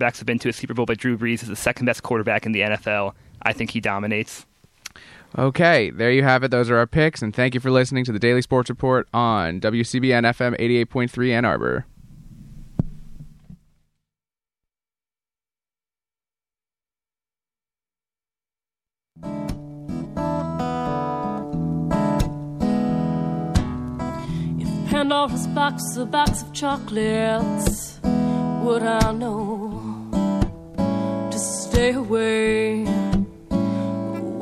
quarterbacks have been to a Super Bowl, but Drew Brees is the second best quarterback in the NFL. I think he dominates. Okay, there you have it. Those are our picks, and thank you for listening to the Daily Sports Report on WCBN FM 88.3 Ann Arbor. If Pandora's box a box of chocolates, would I know to stay away?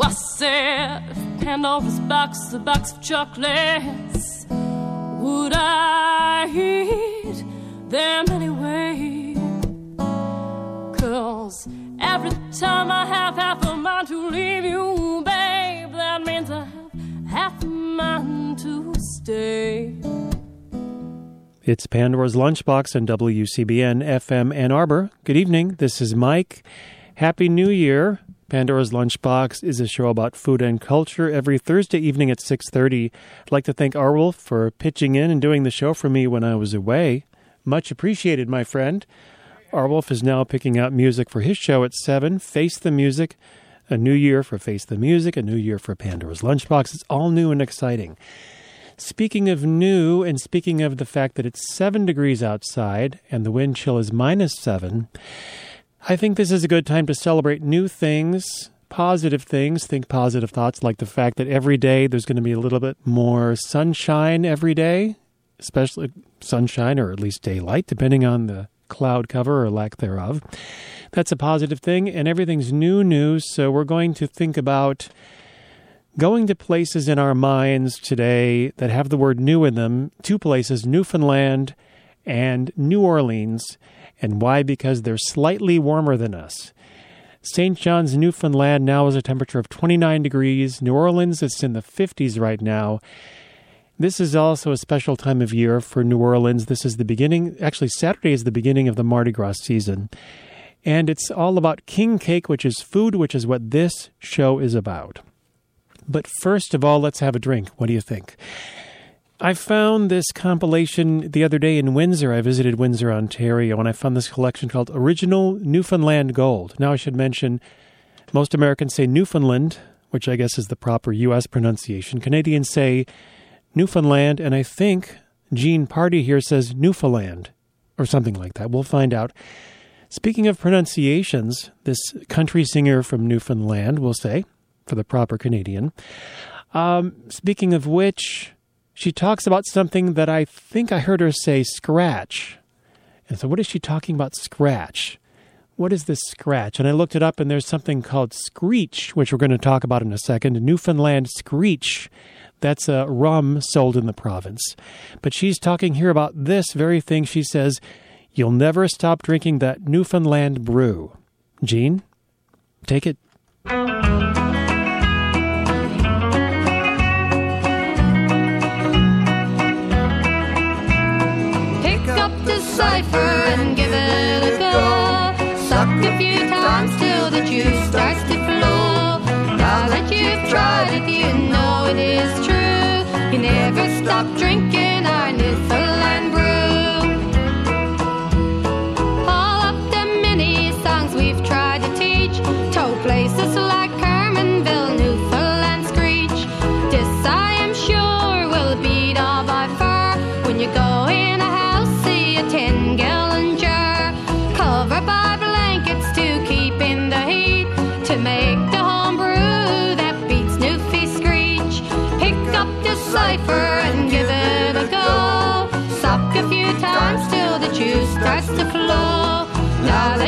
I said, if Pandora's box a box of chocolates, would I eat them anyway? Cause every time I have half a mind to leave you, babe, that means I have half a mind to stay. It's Pandora's Lunchbox on WCBN FM Ann Arbor. Good evening. This is Mike. Happy New Year. Pandora's Lunchbox is a show about food and culture every Thursday evening at 6:30. I'd like to thank Arwolf for pitching in and doing the show for me when I was away. Much appreciated, my friend. Arwolf is now picking out music for his show at 7, Face the Music. A new year for Face the Music, a new year for Pandora's Lunchbox. It's all new and exciting. Speaking of new, and speaking of the fact that it's 7 degrees outside and the wind chill is minus 7, I think this is a good time to celebrate new things, positive things. Think positive thoughts like the fact that every day there's going to be a little bit more sunshine every day, especially sunshine or at least daylight, depending on the cloud cover or lack thereof. That's a positive thing, and everything's new news. So we're going to think about going to places in our minds today that have the word new in them. Two places, Newfoundland and New Orleans. And why? Because they're slightly warmer than us. St. John's, Newfoundland now has a temperature of 29 degrees. New Orleans, it's in the 50s right now. This is also a special time of year for New Orleans. This is the beginning, actually, Saturday is the beginning of the Mardi Gras season. And it's all about king cake, which is food, which is what this show is about. But first of all, let's have a drink. What do you think? I found this compilation the other day in Windsor. I visited Windsor, Ontario, and I found this collection called Original Newfoundland Gold. Now, I should mention most Americans say Newfoundland, which I guess is the proper U.S. pronunciation. Canadians say Newfoundland, and I think Gene Party here says Newfoundland or something like that. We'll find out. Speaking of pronunciations, this country singer from Newfoundland will say, for the proper Canadian. Um, speaking of which, she talks about something that I think I heard her say scratch. And so, what is she talking about scratch? What is this scratch? And I looked it up, and there's something called screech, which we're going to talk about in a second. Newfoundland screech. That's a rum sold in the province. But she's talking here about this very thing. She says, You'll never stop drinking that Newfoundland brew. Jean, take it. A few times till the juice starts to flow. Now that you've tried it, you know it is true. You never stop drinking our Newfoundland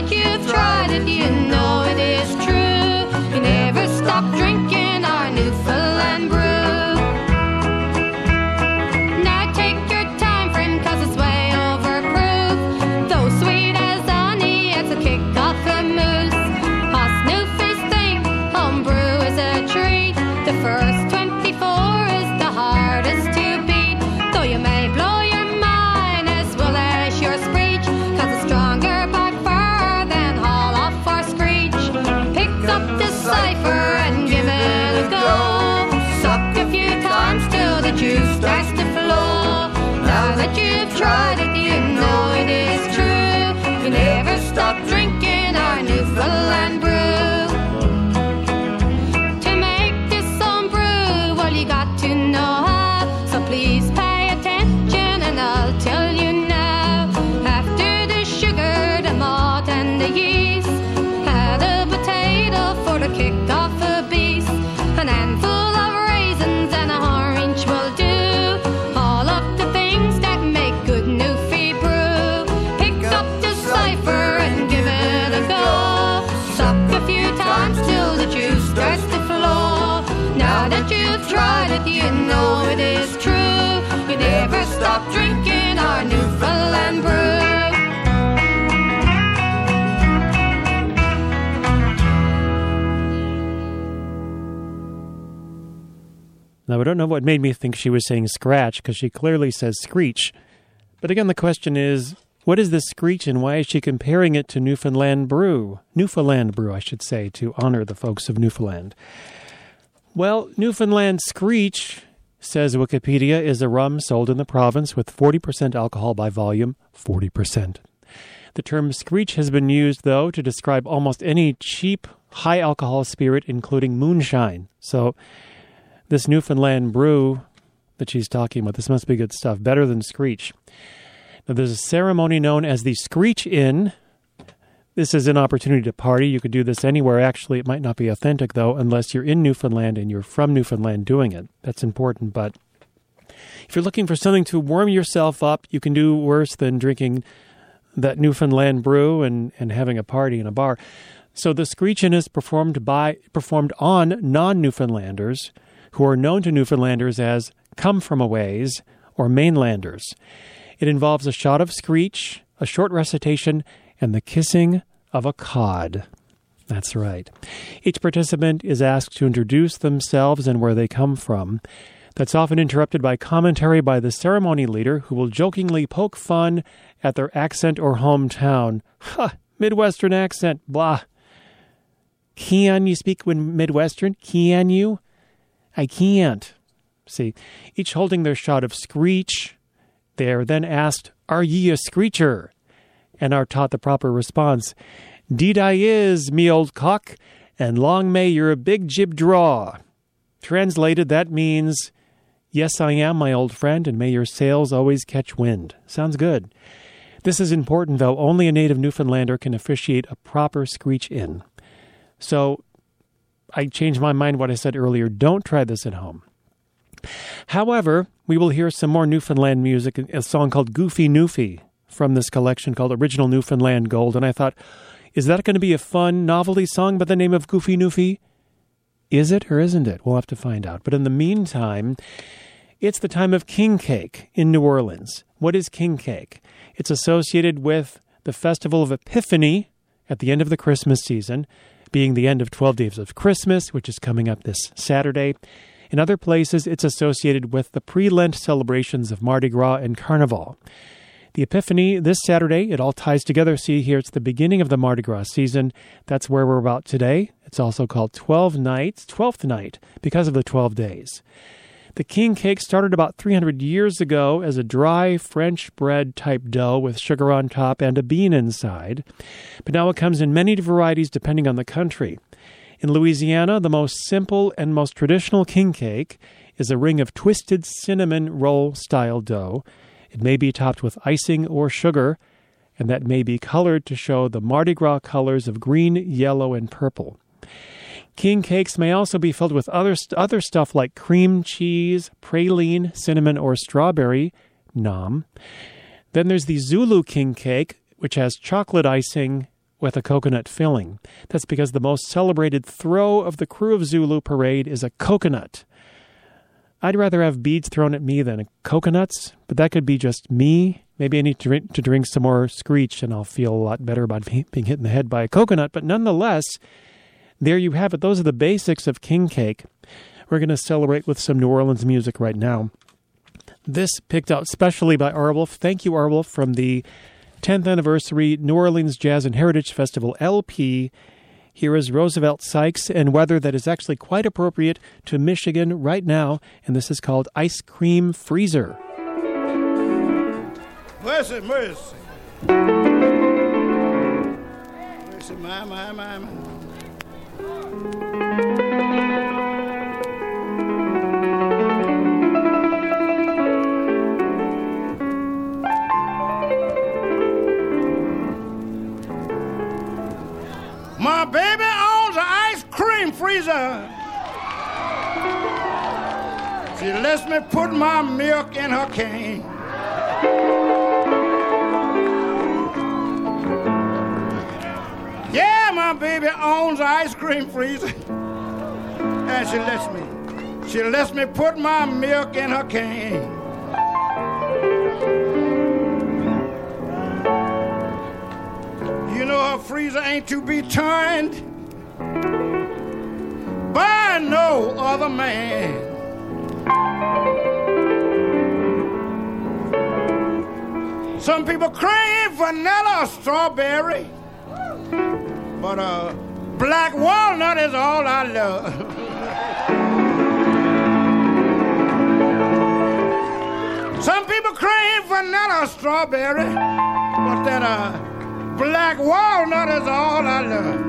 That you've tried it, you know it is true. try to Now, I don't know what made me think she was saying scratch because she clearly says screech. But again, the question is what is this screech and why is she comparing it to Newfoundland brew? Newfoundland brew, I should say, to honor the folks of Newfoundland. Well, Newfoundland screech, says Wikipedia, is a rum sold in the province with 40% alcohol by volume, 40%. The term screech has been used, though, to describe almost any cheap, high alcohol spirit, including moonshine. So, this Newfoundland brew that she's talking about, this must be good stuff, better than screech. Now, there's a ceremony known as the Screech-In. This is an opportunity to party. You could do this anywhere. Actually, it might not be authentic, though, unless you're in Newfoundland and you're from Newfoundland doing it. That's important. But if you're looking for something to warm yourself up, you can do worse than drinking that Newfoundland brew and, and having a party in a bar. So the Screech-In is performed by performed on non-Newfoundlanders who are known to Newfoundlanders as come from aways or mainlanders. It involves a shot of screech, a short recitation, and the kissing of a cod. That's right. Each participant is asked to introduce themselves and where they come from. That's often interrupted by commentary by the ceremony leader, who will jokingly poke fun at their accent or hometown. Ha! Midwestern accent, blah. Can you speak when Midwestern? Can you? I can't. See, each holding their shot of screech, they are then asked, Are ye a screecher? And are taught the proper response, Deed I is, me old cock, and long may your big jib draw. Translated, that means, Yes, I am, my old friend, and may your sails always catch wind. Sounds good. This is important, though. Only a native Newfoundlander can officiate a proper screech in. So I changed my mind what I said earlier. Don't try this at home. However, we will hear some more Newfoundland music, a song called Goofy Newfie from this collection called Original Newfoundland Gold. And I thought, is that going to be a fun novelty song by the name of Goofy Newfie? Is it or isn't it? We'll have to find out. But in the meantime, it's the time of King Cake in New Orleans. What is King Cake? It's associated with the Festival of Epiphany at the end of the Christmas season, being the end of 12 Days of Christmas, which is coming up this Saturday. In other places, it's associated with the pre Lent celebrations of Mardi Gras and Carnival. The Epiphany this Saturday, it all ties together. See here, it's the beginning of the Mardi Gras season. That's where we're about today. It's also called 12 Nights, 12th night, because of the 12 days. The king cake started about 300 years ago as a dry French bread type dough with sugar on top and a bean inside, but now it comes in many varieties depending on the country. In Louisiana, the most simple and most traditional king cake is a ring of twisted cinnamon roll style dough. It may be topped with icing or sugar, and that may be colored to show the Mardi Gras colors of green, yellow, and purple. King cakes may also be filled with other, st- other stuff like cream cheese, praline, cinnamon, or strawberry, nom. Then there's the Zulu king cake, which has chocolate icing with a coconut filling. That's because the most celebrated throw of the Krewe of Zulu parade is a coconut. I'd rather have beads thrown at me than coconuts, but that could be just me. Maybe I need to drink, to drink some more screech and I'll feel a lot better about being hit in the head by a coconut. But nonetheless, there you have it. Those are the basics of king cake. We're going to celebrate with some New Orleans music right now. This picked out specially by Arwolf. Thank you, Arwolf, from the 10th anniversary New Orleans Jazz and Heritage Festival LP. Here is Roosevelt Sykes and weather that is actually quite appropriate to Michigan right now, and this is called Ice Cream Freezer. Mercy, mercy. Mercy, my, my, my, my. My baby owns an ice cream freezer. She lets me put my milk in her cane. My baby owns an ice cream freezer. And she lets me, she lets me put my milk in her can. You know her freezer ain't to be turned by no other man. Some people crave vanilla strawberry, but uh, black walnut is all I love. Some people crave vanilla strawberry, but that uh, black walnut is all I love.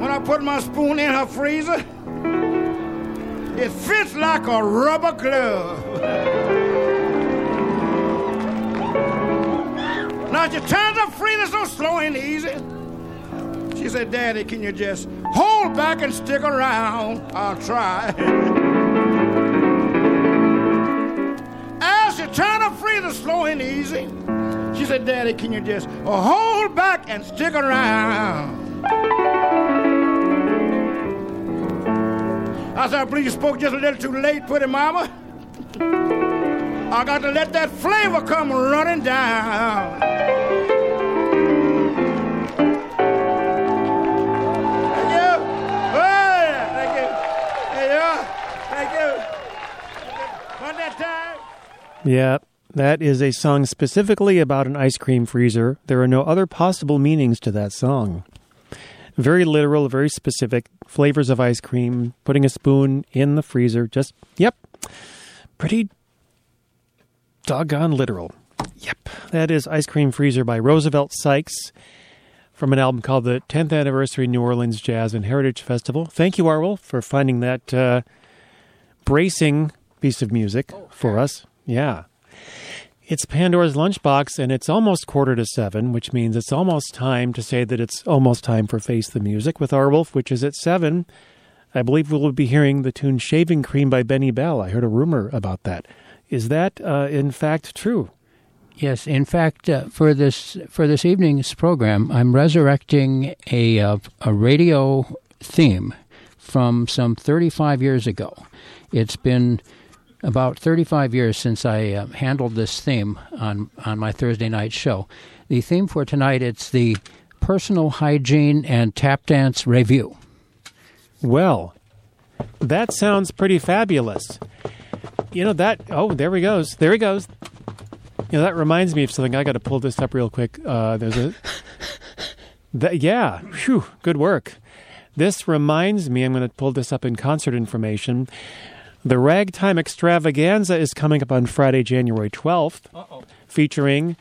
When I put my spoon in her freezer, it fits like a rubber glove. Now she turns her freezer so slow and easy. She said, Daddy, can you just hold back and stick around? I'll try. As she turned her freezer slow and easy, she said, Daddy, can you just hold back and stick around? I said, I believe you spoke just a little too late, pretty mama. I got to let that flavor come running down. Yeah, that is a song specifically about an ice cream freezer. There are no other possible meanings to that song. Very literal, very specific. Flavors of ice cream, putting a spoon in the freezer. Just, yep. Pretty doggone literal. Yep. That is Ice Cream Freezer by Roosevelt Sykes from an album called the 10th Anniversary New Orleans Jazz and Heritage Festival. Thank you, Arwolf, for finding that uh, bracing piece of music for us. Yeah. It's Pandora's Lunchbox, and it's almost quarter to seven, which means it's almost time to say that it's almost time for Face the Music with Arwolf, which is at seven. I believe we'll be hearing the tune Shaving Cream by Benny Bell. I heard a rumor about that. Is that, uh, in fact, true? Yes, in fact, uh, for this for this evening's program, I'm resurrecting a uh, a radio theme from some 35 years ago. It's been about 35 years since I uh, handled this theme on on my Thursday night show. The theme for tonight it's the personal hygiene and tap dance review. Well, that sounds pretty fabulous. You know that? Oh, there he goes. There he goes. You know that reminds me of something. I got to pull this up real quick. Uh, there's a. That, yeah, phew, good work. This reminds me. I'm going to pull this up in concert information. The Ragtime Extravaganza is coming up on Friday, January 12th, featuring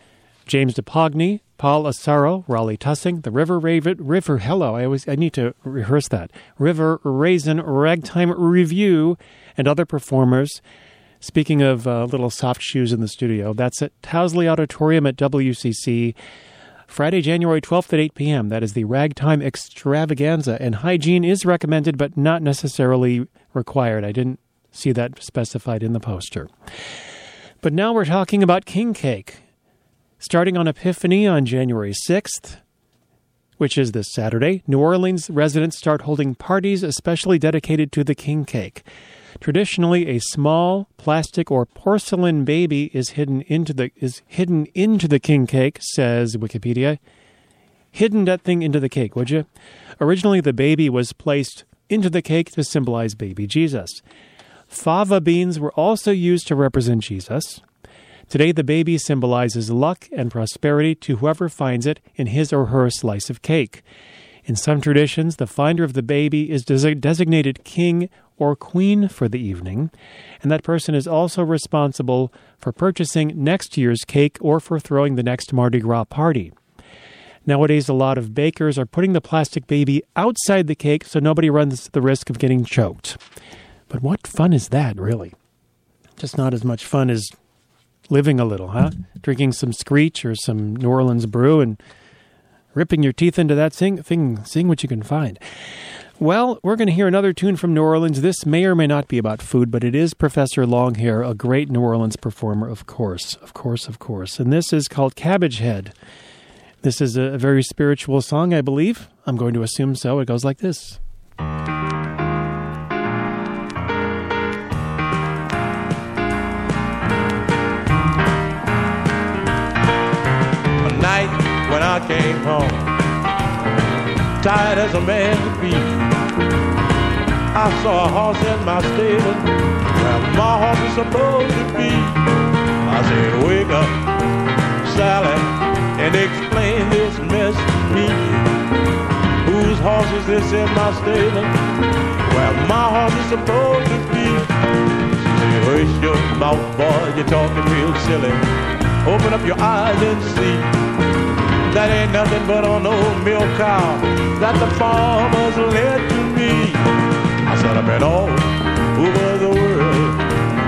James Dapogny, Paul Asaro, Raleigh Tussing, the River Raven, River Hello. I always I need to rehearse that. River Raisin Ragtime Revue, and other performers. Speaking of uh, little soft shoes in the studio, that's at Towsley Auditorium at WCC. Friday, January 12th at 8 p.m. That is the Ragtime Extravaganza, and hygiene is recommended but not necessarily required. I didn't see that specified in the poster. But now we're talking about king cake. Starting on Epiphany on January 6th, which is this Saturday, New Orleans residents start holding parties especially dedicated to the king cake. Traditionally, a small plastic or porcelain baby is hidden into the is hidden into the king cake, says Wikipedia. Hidden that thing into the cake, would you? Originally, the baby was placed into the cake to symbolize baby Jesus. Fava beans were also used to represent Jesus. Today, the baby symbolizes luck and prosperity to whoever finds it in his or her slice of cake. In some traditions, the finder of the baby is desi- designated king or queen for the evening, and that person is also responsible for purchasing next year's cake or for throwing the next Mardi Gras party. Nowadays, a lot of bakers are putting the plastic baby outside the cake so nobody runs the risk of getting choked. But what fun is that, really? Just not as much fun as living a little, huh? Drinking some screech or some New Orleans brew and ripping your teeth into that thing, thing seeing what you can find. Well, we're going to hear another tune from New Orleans. This may or may not be about food, but it is Professor Longhair, a great New Orleans performer, of course, of course, of course. And this is called Cabbage Head. This is a very spiritual song, I believe. I'm going to assume so. It goes like this. Night when I came home tired as a man could be. I saw a horse in my stable where my horse is supposed to be. I said, wake up, Sally, and explain this mess to me. Whose horse is this in my stable where my horse is supposed to be? She said, hush your mouth, boy, you're talking real silly. Open up your eyes and see. That ain't nothing but an old milk cow that the farmers led to me. I said I've been all over the world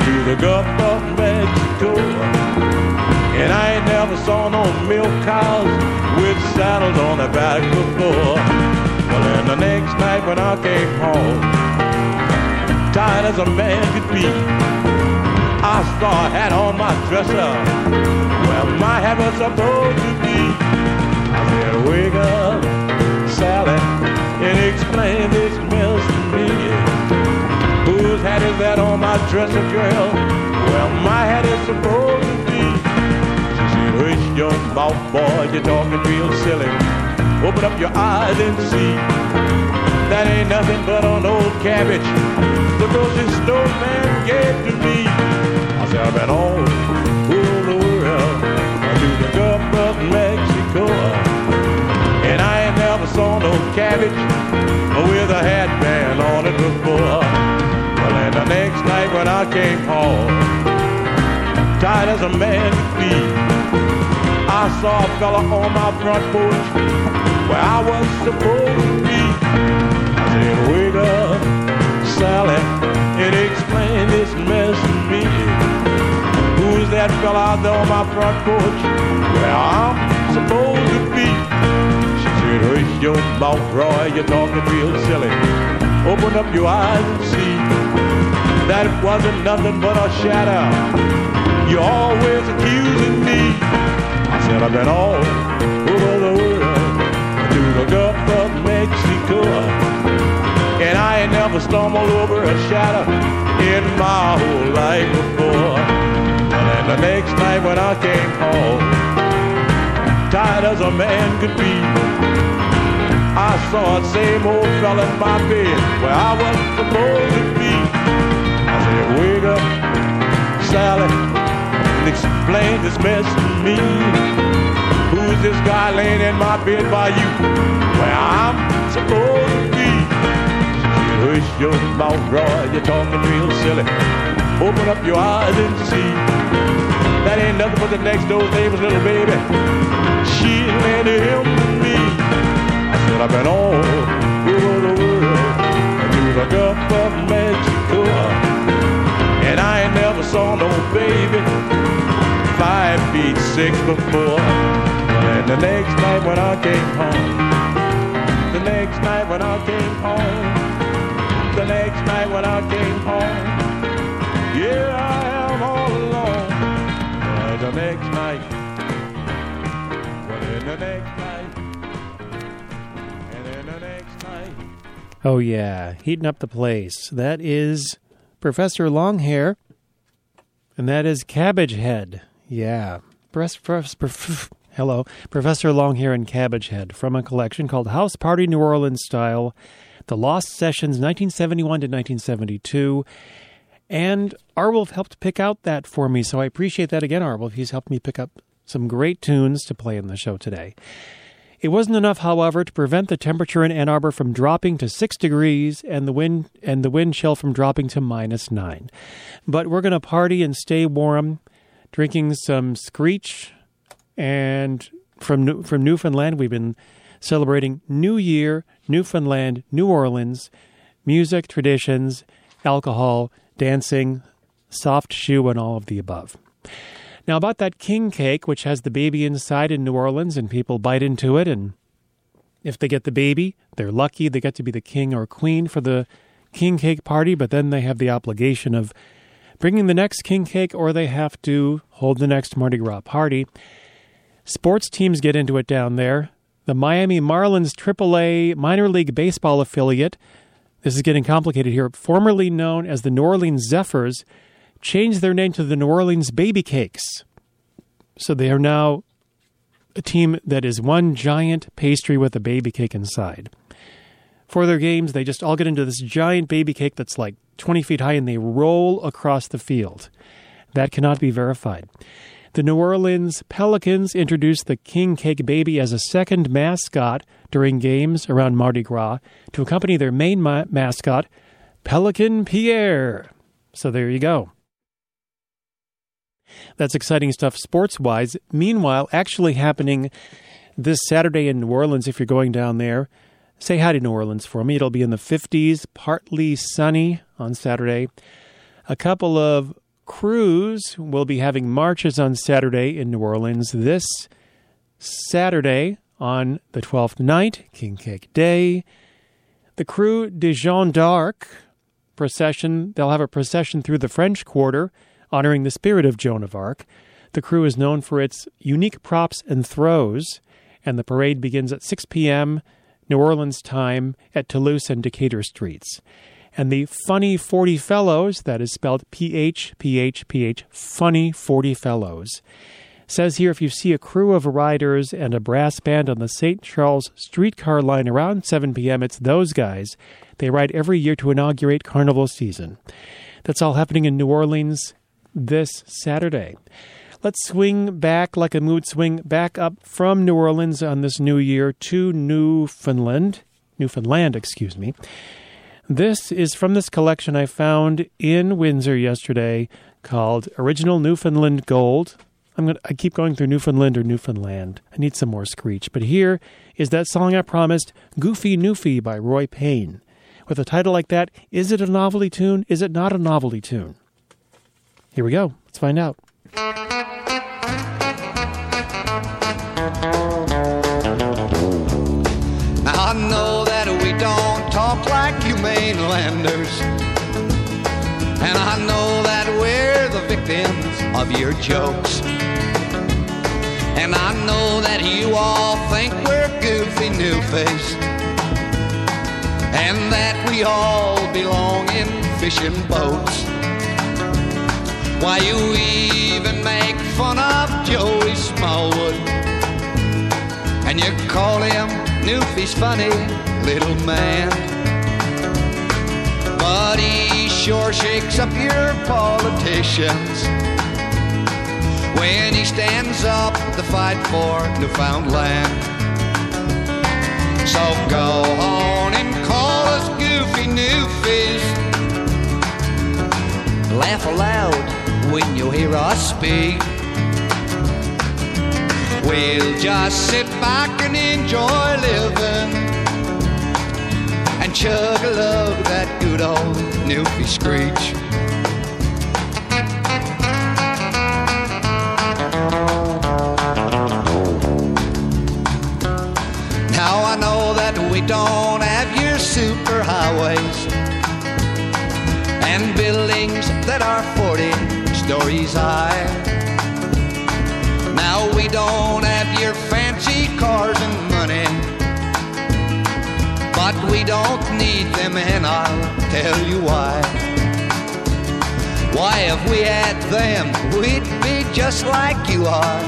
to the Gulf of Mexico. And I ain't never saw no milk cows with saddles on their back before. Well, then the next night when I came home, tired as a man could be, I saw a hat on my dresser where my hat was supposed to be. Wake up, Sally, and explain this mess to me. Whose hat is that on my dresser, girl? Well, my hat is supposed to be. She said, hush your mouth, boy, you're talking real silly. Open up your eyes and see. That ain't nothing but an old cabbage the grocery store man gave to me. I said, I've been all cabbage with a headband on it before. Well, and the next night when I came home, tired as a man could be, I saw a fella on my front porch where I was supposed to be. I said, wake up, Sally, and explain this mess to me. Who's that fella out there on my front porch where I'm supposed to be? Hush your mouth, Roy, you're talking real silly. Open up your eyes and see. That it wasn't nothing but a shadow. You're always accusing me. I said, I've been all over the world to the Gulf of Mexico. And I ain't never stumbled over a shadow in my whole life before. And the next night when I came home, tired as a man could be, I saw that same old fella in my bed where I was supposed to be. I said, wake up, Sally, and explain this mess to me. Who's this guy laying in my bed by you where I'm supposed to be? She Hush your mouth, Roy, you're talking real silly. Open up your eyes and see. That ain't nothing but the next door neighbor's little baby. She lent him said I've been all over the world to the Gulf of Mexico. And I ain't never saw no baby five feet six before. And the next night when I came home, the next night when I came home, the next night when I came home. Yeah, I am all alone. The next night, well, the next night, Oh, yeah. Heating up the place. That is Professor Longhair. And that is Cabbage Head. Yeah. Hello. Professor Longhair and Cabbage Head from a collection called House Party New Orleans Style The Lost Sessions 1971 to 1972. And Arwolf helped pick out that for me, so I appreciate that again, Arwolf. He's helped me pick up some great tunes to play in the show today. It wasn't enough, however, to prevent the temperature in Ann Arbor from dropping to six degrees and the wind and the wind chill from dropping to minus nine. But we're going to party and stay warm, drinking some screech. And from from Newfoundland, we've been celebrating New Year, Newfoundland, New Orleans, music, traditions, alcohol, dancing, soft shoe, and all of the above. Now, about that king cake, which has the baby inside in New Orleans, and people bite into it, and if they get the baby, they're lucky. They get to be the king or queen for the king cake party, but then they have the obligation of bringing the next king cake, or they have to hold the next Mardi Gras party. Sports teams get into it down there. The Miami Marlins AAA minor league baseball affiliate, this is getting complicated here, formerly known as the New Orleans Zephyrs, changed their name to the New Orleans Baby Cakes. So they are now a team that is one giant pastry with a baby cake inside. For their games, they just all get into this giant baby cake that's like 20 feet high and they roll across the field. That cannot be verified. The New Orleans Pelicans introduced the King Cake Baby as a second mascot during games around Mardi Gras to accompany their main ma- mascot, Pelican Pierre. So there you go. That's exciting stuff sports wise. Meanwhile, actually happening this Saturday in New Orleans, if you're going down there, say hi to New Orleans for me. It'll be in the 50s, partly sunny on Saturday. A couple of crews will be having marches on Saturday in New Orleans. This Saturday on the 12th night, King Cake Day. The Krewe de Jeanne d'Arc procession, they'll have a procession through the French Quarter honoring the spirit of Joan of Arc. The crew is known for its unique props and throws, and the parade begins at 6 p.m. New Orleans time at Toulouse and Decatur streets. And the Phunny Phorty Phellows, that is spelled P H P H P H, Phunny Phorty Phellows. Says here if you see a crew of riders and a brass band on the St. Charles streetcar line around 7 p.m., it's those guys. They ride every year to inaugurate carnival season. That's all happening in New Orleans this Saturday. Let's swing back like a mood swing back up from New Orleans on this new year to Newfoundland. Newfoundland, excuse me. This is from this collection I found in Windsor yesterday called Original Newfoundland Gold. I'm going I keep going through Newfoundland or Newfoundland. I need some more screech. But here is that song I promised, Goofy Newfie by Roy Payne. With a title like that, is it a novelty tune? Is it not a novelty tune? Here we go. Let's find out. Now I know that we don't talk like you mainlanders. And I know that we're the victims of your jokes. And I know that you all think we're goofy new faced. And that we all belong in fishing boats. Why you even make fun of Joey Smallwood. And you call him Newfie's funny little man. But he sure shakes up your politicians when he stands up to fight for Newfoundland. So go on and call us goofy Newfies. Laugh aloud when you hear us speak. We'll just sit back and enjoy living and chug a lug that good old Newfie screech. Now I know that we don't have your super highways and buildings that are 40 stories high. Now we don't have your fancy cars and money, but we don't need them, and I'll tell you why. Why, if we had them, we'd be just like you are,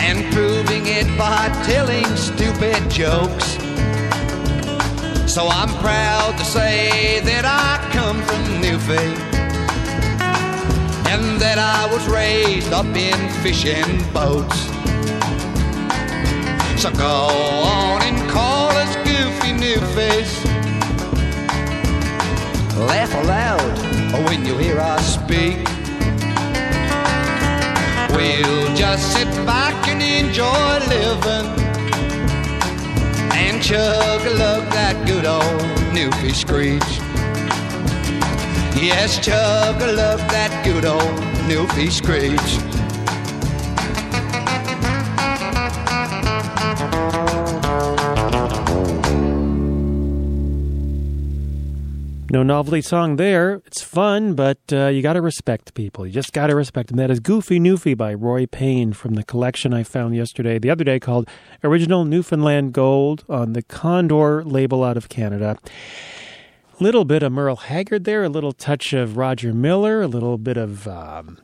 and proving it by telling stupid jokes. So I'm proud to say that I come from New Newfie and that I was raised up in fishing boats. So go on and call us goofy new face. Laugh aloud when you hear us speak. We'll just sit back and enjoy living and chug a lug that good old Newfie screech. Yes, chug a lug that good old Newfie screech. No novelty song there. It's fun, but uh, you got to respect people. You just got to respect them. That is Goofy Newfie by Roy Payne from the collection I found yesterday, the other day, called Original Newfoundland Gold on the Condor label out of Canada. Little bit of Merle Haggard there, a little touch of Roger Miller, a little bit of um,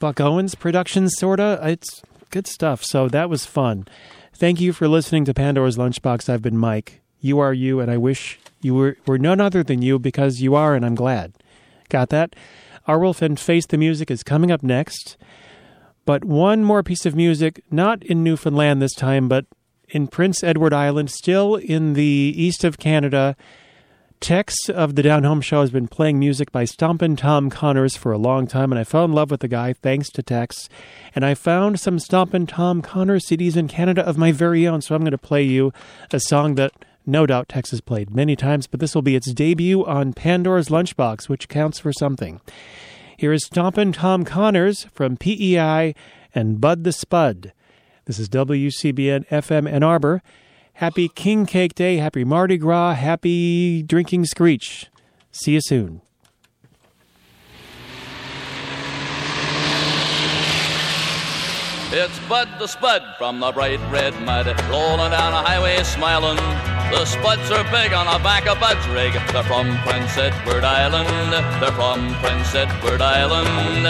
Buck Owens production, sorta. It's Good stuff. So that was fun. Thank you for listening to Pandora's Lunchbox. I've been Mike. You are you, and I wish you were, were none other than you because you are, and I'm glad. Got that? Our and Face the Music is coming up next. But one more piece of music, not in Newfoundland this time, but in Prince Edward Island, still in the east of Canada. Tex of the Down Home Show has been playing music by Stompin' Tom Connors for a long time, and I fell in love with the guy thanks to Tex. And I found some Stompin' Tom Connors CDs in Canada of my very own, so I'm going to play you a song that no doubt Tex has played many times, but this will be its debut on Pandora's Lunchbox, which counts for something. Here is Stompin' Tom Connors from PEI and Bud the Spud. This is WCBN FM Ann Arbor. Happy King Cake Day, happy Mardi Gras, happy Drinking Screech. See you soon. It's Bud the Spud from the bright red mud, rolling down a highway smiling. The Spuds are big on the back of Bud's rig. They're from Prince Edward Island. They're from Prince Edward Island.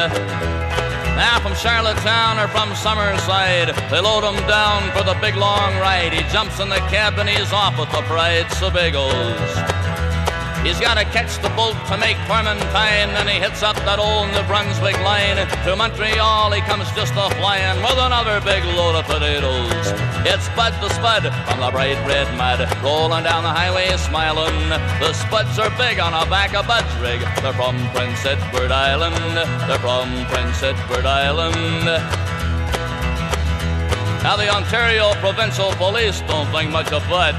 Now from Charlottetown or from Summerside, they load him down for the big long ride. He jumps in the cab and he's off with the pride Sebagos. He's got to catch the bolt to make Clementine, then he hits up that old New Brunswick line. To Montreal he comes just a flying with another big load of potatoes. It's Bud the Spud from the bright red mud, rolling down the highway smiling. The Spuds are big on the back of Bud's rig. They're from Prince Edward Island. They're from Prince Edward Island. Now the Ontario Provincial Police don't think much of Bud.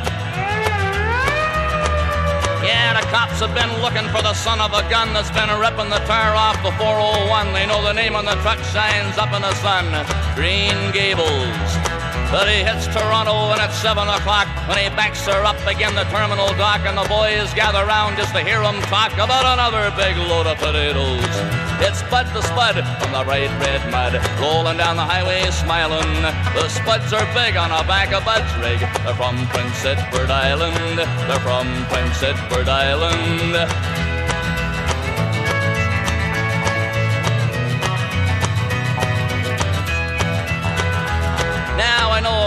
Yeah, the cops have been looking for the son of a gun that's been ripping the tire off the 401. They know the name on the truck shines up in the sun. Green Gables. But he hits Toronto and at 7 o'clock when he backs her up again the terminal dock and the boys gather round just to hear him talk about another big load of potatoes. It's Bud the Spud from the bright red mud, rolling down the highway smiling. The Spuds are big on the back of Bud's rig. They're from Prince Edward Island. They're from Prince Edward Island.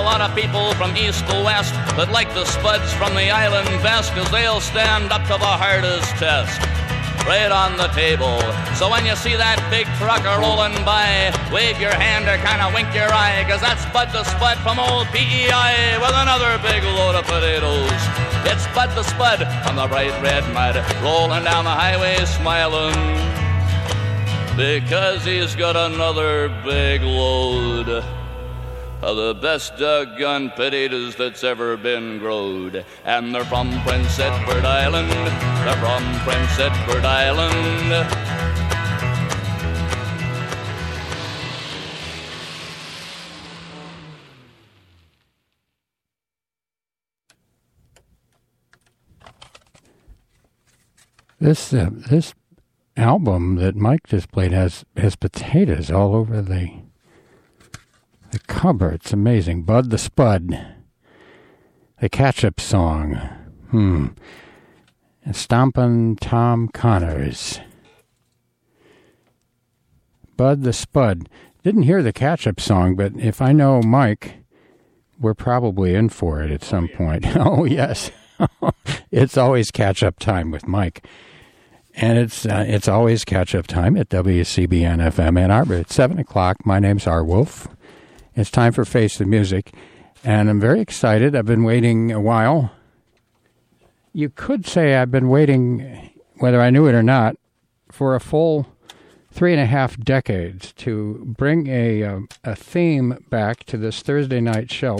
Lot of people from east to west that like the spuds from the island best cause they'll stand up to the hardest test. Right on the table. So when you see that big trucker rolling by, wave your hand or kind of wink your eye, cause that's Bud the Spud from old PEI with another big load of potatoes. It's Bud the Spud on the bright red mud, rolling down the highway smiling because he's got another big load of the best doggone potatoes that's ever been growed. And they're from Prince Edward Island. They're from Prince Edward Island. This uh, this album that Mike just played has has potatoes all over the cover. It's amazing. Bud the Spud, the catch-up song. Hmm. And Stompin' Tom Connors. Bud the Spud. Didn't hear the catch-up song, but if I know Mike, we're probably in for it at some point. oh yes, it's always catch-up time with Mike. And it's uh, it's always catch up time at WCBN FM Ann Arbor at seven o'clock. My name's Arwolf. It's time for Face the Music, and I'm very excited. I've been waiting a while. You could say I've been waiting, whether I knew it or not, for a full three and a half decades to bring a uh, a theme back to this Thursday night show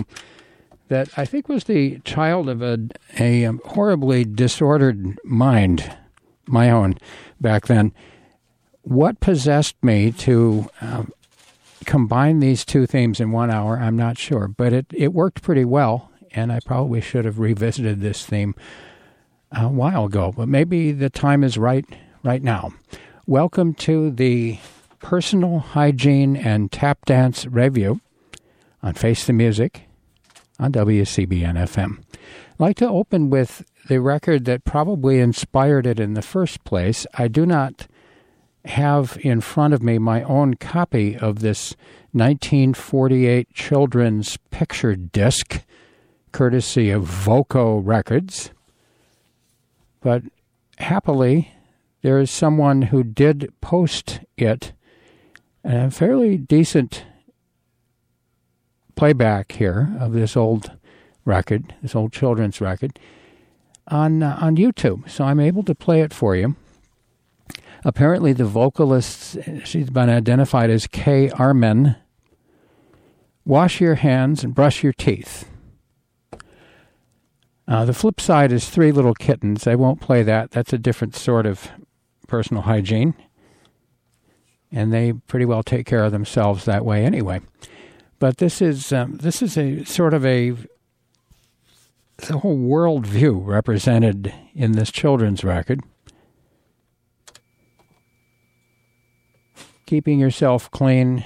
that I think was the child of a a um, horribly disordered mind my own back then. What possessed me to um, combine these two themes in one hour, I'm not sure, but it, it worked pretty well, and I probably should have revisited this theme a while ago, but maybe the time is right right now. Welcome to the Personal Hygiene and Tap Dance Review on Face the Music on WCBN FM. I'd like to open with the record that probably inspired it in the first place. I do not have in front of me my own copy of this 1948 children's picture disc, courtesy of Voco Records. But happily, there is someone who did post it, a fairly decent playback here of this old record, this old children's record, on uh, on YouTube. So I'm able to play it for you. Apparently, the vocalist she's been identified as Kay Armen. Wash your hands and brush your teeth. Uh, the flip side is Three Little Kittens. I won't play that. That's a different sort of personal hygiene. And they pretty well take care of themselves that way anyway. But this is um, this is a sort of a the whole world view represented in this children's record. Keeping yourself clean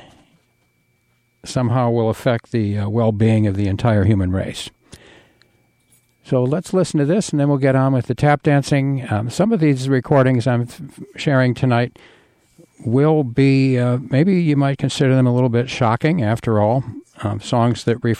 somehow will affect the uh, well being of the entire human race. So let's listen to this and then we'll get on with the tap dancing. Um, some of these recordings I'm f- sharing tonight will be, uh, maybe you might consider them a little bit shocking after all. Um, songs that refer